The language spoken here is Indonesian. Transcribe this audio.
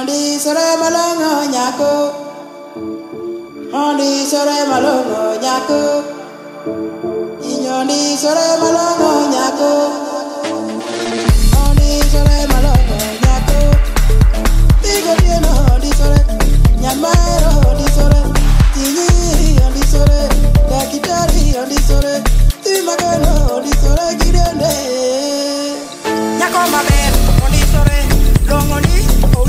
Andi sore malongo nyako Andi sore malongo nyako Inyoni sore malongo nyako Andi sore malongo nyako Tigo tieno andi sore. Nyamero andi sore. Tinyi andi sore. Dakitari andi sore. Timagano andi sore. Gidende Nyako maber andi sore. Dong andi